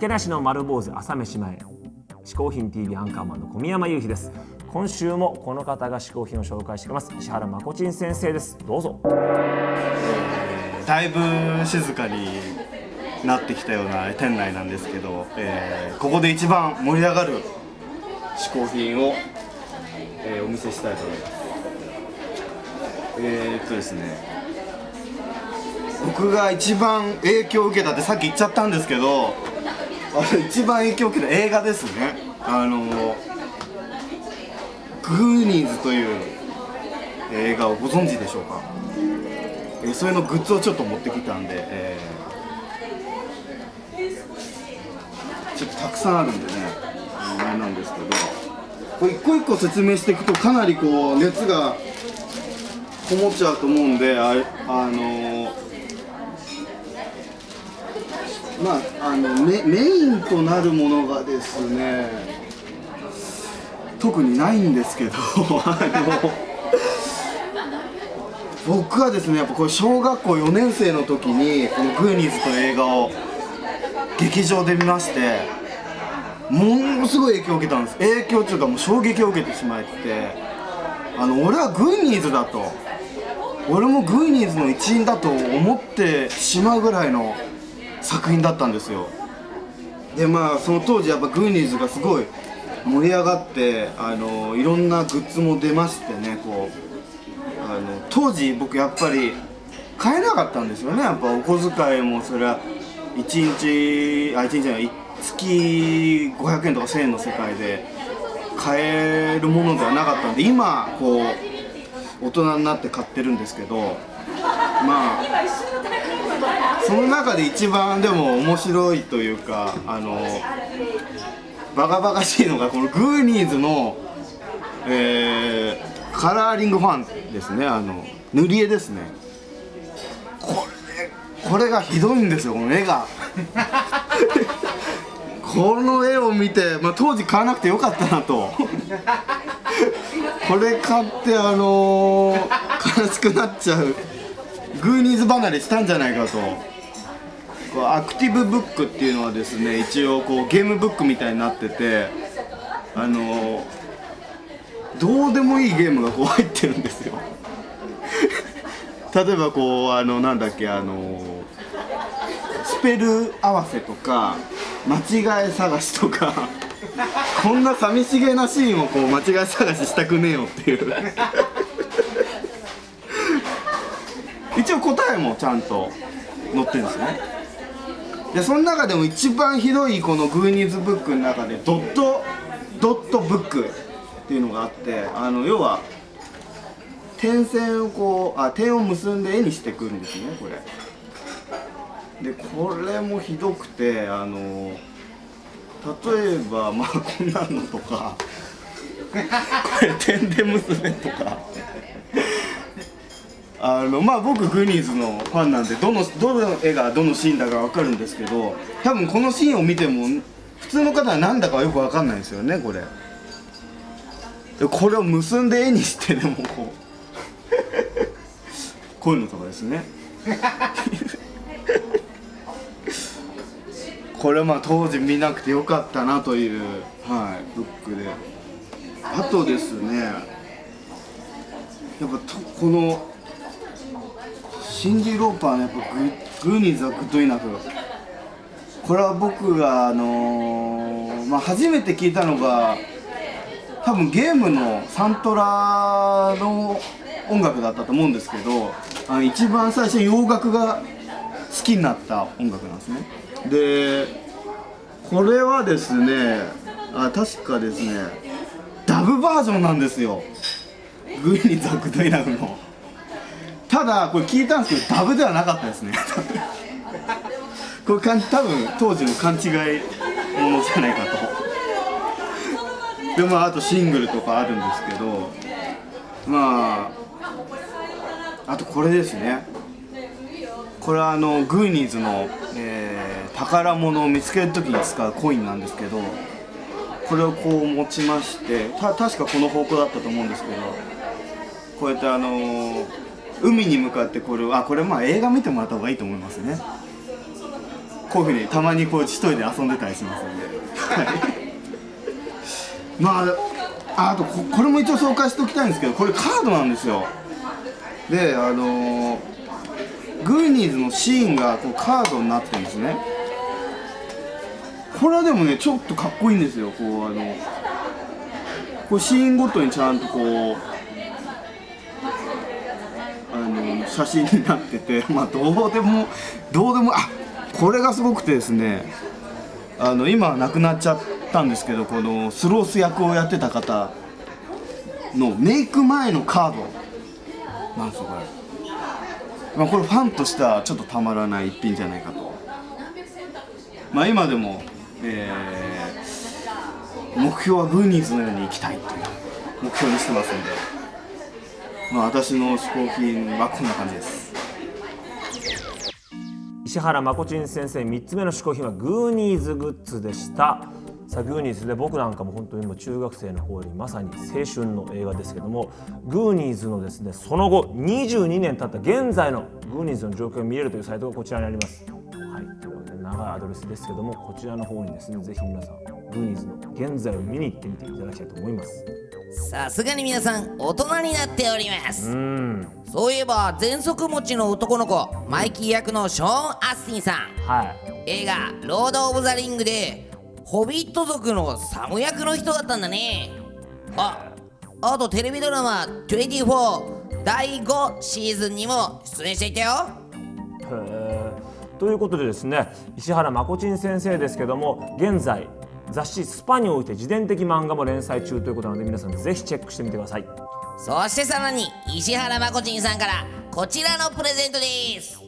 けなしの丸坊主朝飯前。嗜好品 TV アンカーマンの小宮山雄飛です。今週もこの方が嗜好品を紹介してくれます。石原まこちん先生です。どうぞ。だいぶ静かになってきたような店内なんですけど、えーここで一番盛り上がる嗜好品を、えーお見せしたいと思います。えー、っとですね。僕が一番影響を受けたってさっき言っちゃったんですけどあの一番影響を受けた映画ですね。あのグーニーズという映画をご存知でしょうか？えーそれのグッズをちょっと持ってきたんで、えーちょっとたくさんあるんでねあれなんですけどこれ一個一個説明していくとかなりこう熱がこもっちゃうと思うんでああのーまああのメメインとなるものがですね特にないんですけど 僕はですねやっぱこれ小学校4年生の時にこの「グーニーズ」という映画を劇場で見ましてものすごい影響を受けたんです。影響というかもう衝撃を受けてしまってあの俺はグーニーズだと。俺もグーニーズの一員だと思ってしまうぐらいの作品だったんですよ。でまあその当時やっぱグーニーズがすごい盛り上がってあのいろんなグッズも出ましてねこうあの当時僕やっぱり買えなかったんですよね。やっぱお小遣いもそれは1日あ1日じゃない月500円とか1000円の世界で買えるものではなかったんで今こう大人になって買ってるんですけどまあその中で一番でも面白いというかあのバカバカしいのがこのグーニーズの、えーカラーリングファンですね。あの塗り絵ですね。これこれがひどいんですよこの絵が。この絵を見て、まあ、当時買わなくてよかったなと。これ買ってあのー悲しくなっちゃう。グーニーズ離れしたんじゃないかと。こうアクティブブックっていうのはですね一応こうゲームブックみたいになっててあのどうでもいいゲームがこう入ってるんですよ。例えばこうあのなんだっけあのスペル合わせとか間違い探しとかこんな寂しげなシーンをこう間違い探ししたくねえよっていう。一応答えもちゃんと載ってるんですね。でその中でも一番ひどいこのグーニーズブックの中でドットドットブックっていうのがあってあの要は点線をこうあ点を結んで絵にしてくるんですねこれ。でこれもひどくてあの例えばまあこんなのとか これ点で結べとか。あのまあ僕グニーズのファンなんでどのどの絵がどのシーンだか分かるんですけど多分このシーンを見ても普通の方は何だかよく分かんないんですよねこれ。これを結んで絵にしてでもこう。こういうのとかですね。これはまあ当時見なくてよかったなという、はい、ブックで。あとですね。やっぱとこのシンジ・ローパーのやっぱググーニーズはグッドイナフこれは僕があのーまあ初めて聞いたのが多分ゲームのサントラの音楽だったと思うんですけどあの一番最初洋楽が好きになった音楽なんですね。でこれはですねあ確かですねダブバージョンなんですよ。グーニーズ・アクドイナフのただこれ聞いたんですけどダブではなかったですね。これかん多分当時の勘違いものじゃないかと。でまああとシングルとかあるんですけどまああとこれですね。これはあのグーニーズの、えー宝物を見つける時に使うコインなんですけどこれをこう持ちましてた確かこの方向だったと思うんですけどこうやってあのー海に向かってこれあこれまあ映画見てもらった方がいいと思いますね。こういうふうにたまにこう一人で遊んでたりしますんで。はい。まああとここれも一応紹介しておきたいんですけどこれカードなんですよ。であのーグーニーズのシーンがこうカードになってるんですね。これはでもねちょっとかっこいいんですよ。こうあのこうシーンごとにちゃんとこうあの写真になっててまあどうでもどうでもあこれがすごくてですねあの今は亡くなっちゃったんですけどこのスロース役をやってた方のメイク前のカード。なんですよこれ。まあ、これファンとしてはちょっとたまらない一品じゃないかと。まあ今でも、えー目標はグーニーズのように行きたいという目標にしてますんで。まあ私の嗜好品はこんな感じです。石原まこちん先生3つ目の嗜好品はグーニーズグッズでした。さあグーニーズで僕なんかも本当にもう中学生の頃にまさに青春の映画ですけどもグーニーズのですねその後22年経った現在のグーニーズの状況が見れるというサイトがこちらにあります。はいということで長いアドレスですけどもこちらの方にですねぜひ皆さんグーニーズの現在を見に行ってみていただきたいと思います。さすがに皆さん大人になっております。うん。そういえば喘息持ちの男の子マイキー役のショーン・アスティンさん。はい。映画「ロード・オブ・ザ・リング」でホビット族のサム役の人だったんだね。ああとテレビドラマ「24」第5シーズンにも出演していたよ。へー。ということでですね石原まこちん先生ですけども現在雑誌「スパ」において自伝的漫画も連載中ということなので皆さんぜひチェックしてみてください。そしてさらに石原まこちんさんからこちらのプレゼントです。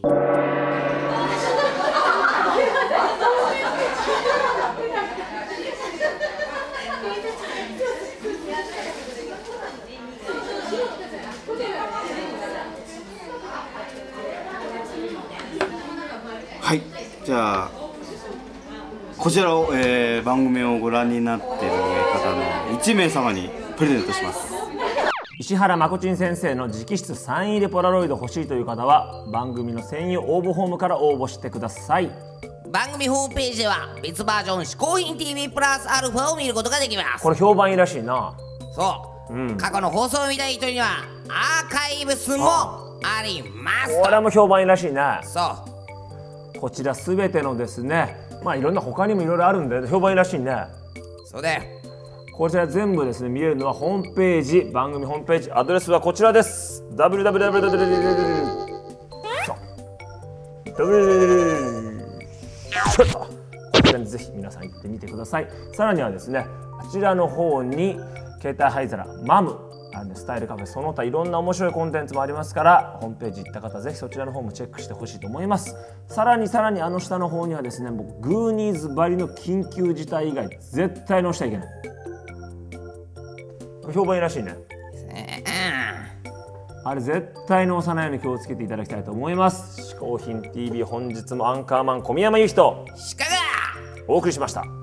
はいじゃあこちらを、えー番組をご覧になっている方の1名様にプレゼントします。石原まこちん先生の直筆サイン入りポラロイド欲しいという方は番組の専用応募フォームから応募してください。番組ホームページでは別バージョン「嗜好品 TV プラスアルファ」を見ることができます。これ評判いいらしいな。そう、過去の放送を見たい人にはアーカイブスもあ。りますこれも評判いいらしいね。そう。こちらすべてのですねまあいろんな他にもいろいろあるんで評判いいらしいね。そうだよ。こちら全部ですね見れるのはホームページ番組ホームページアドレスはこちらです。www ちょっとこちらにぜひ皆さん行ってみてくださいさらにはですねこちらの方に携帯灰皿マムあのスタイルカフェその他いろんな面白いコンテンツもありますからホームページ行った方ぜひそちらの方もチェックしてほしいと思います。さらにさらにあの下の方にはですねもうグーニーズばりの緊急事態以外絶対載せちゃいけない。評判いいらしいね。えあれ絶対に押さないように気をつけていただきたいと思います。嗜好品 TV 本日もアンカーマン小宮山由紀とー、鹿が！お送りしました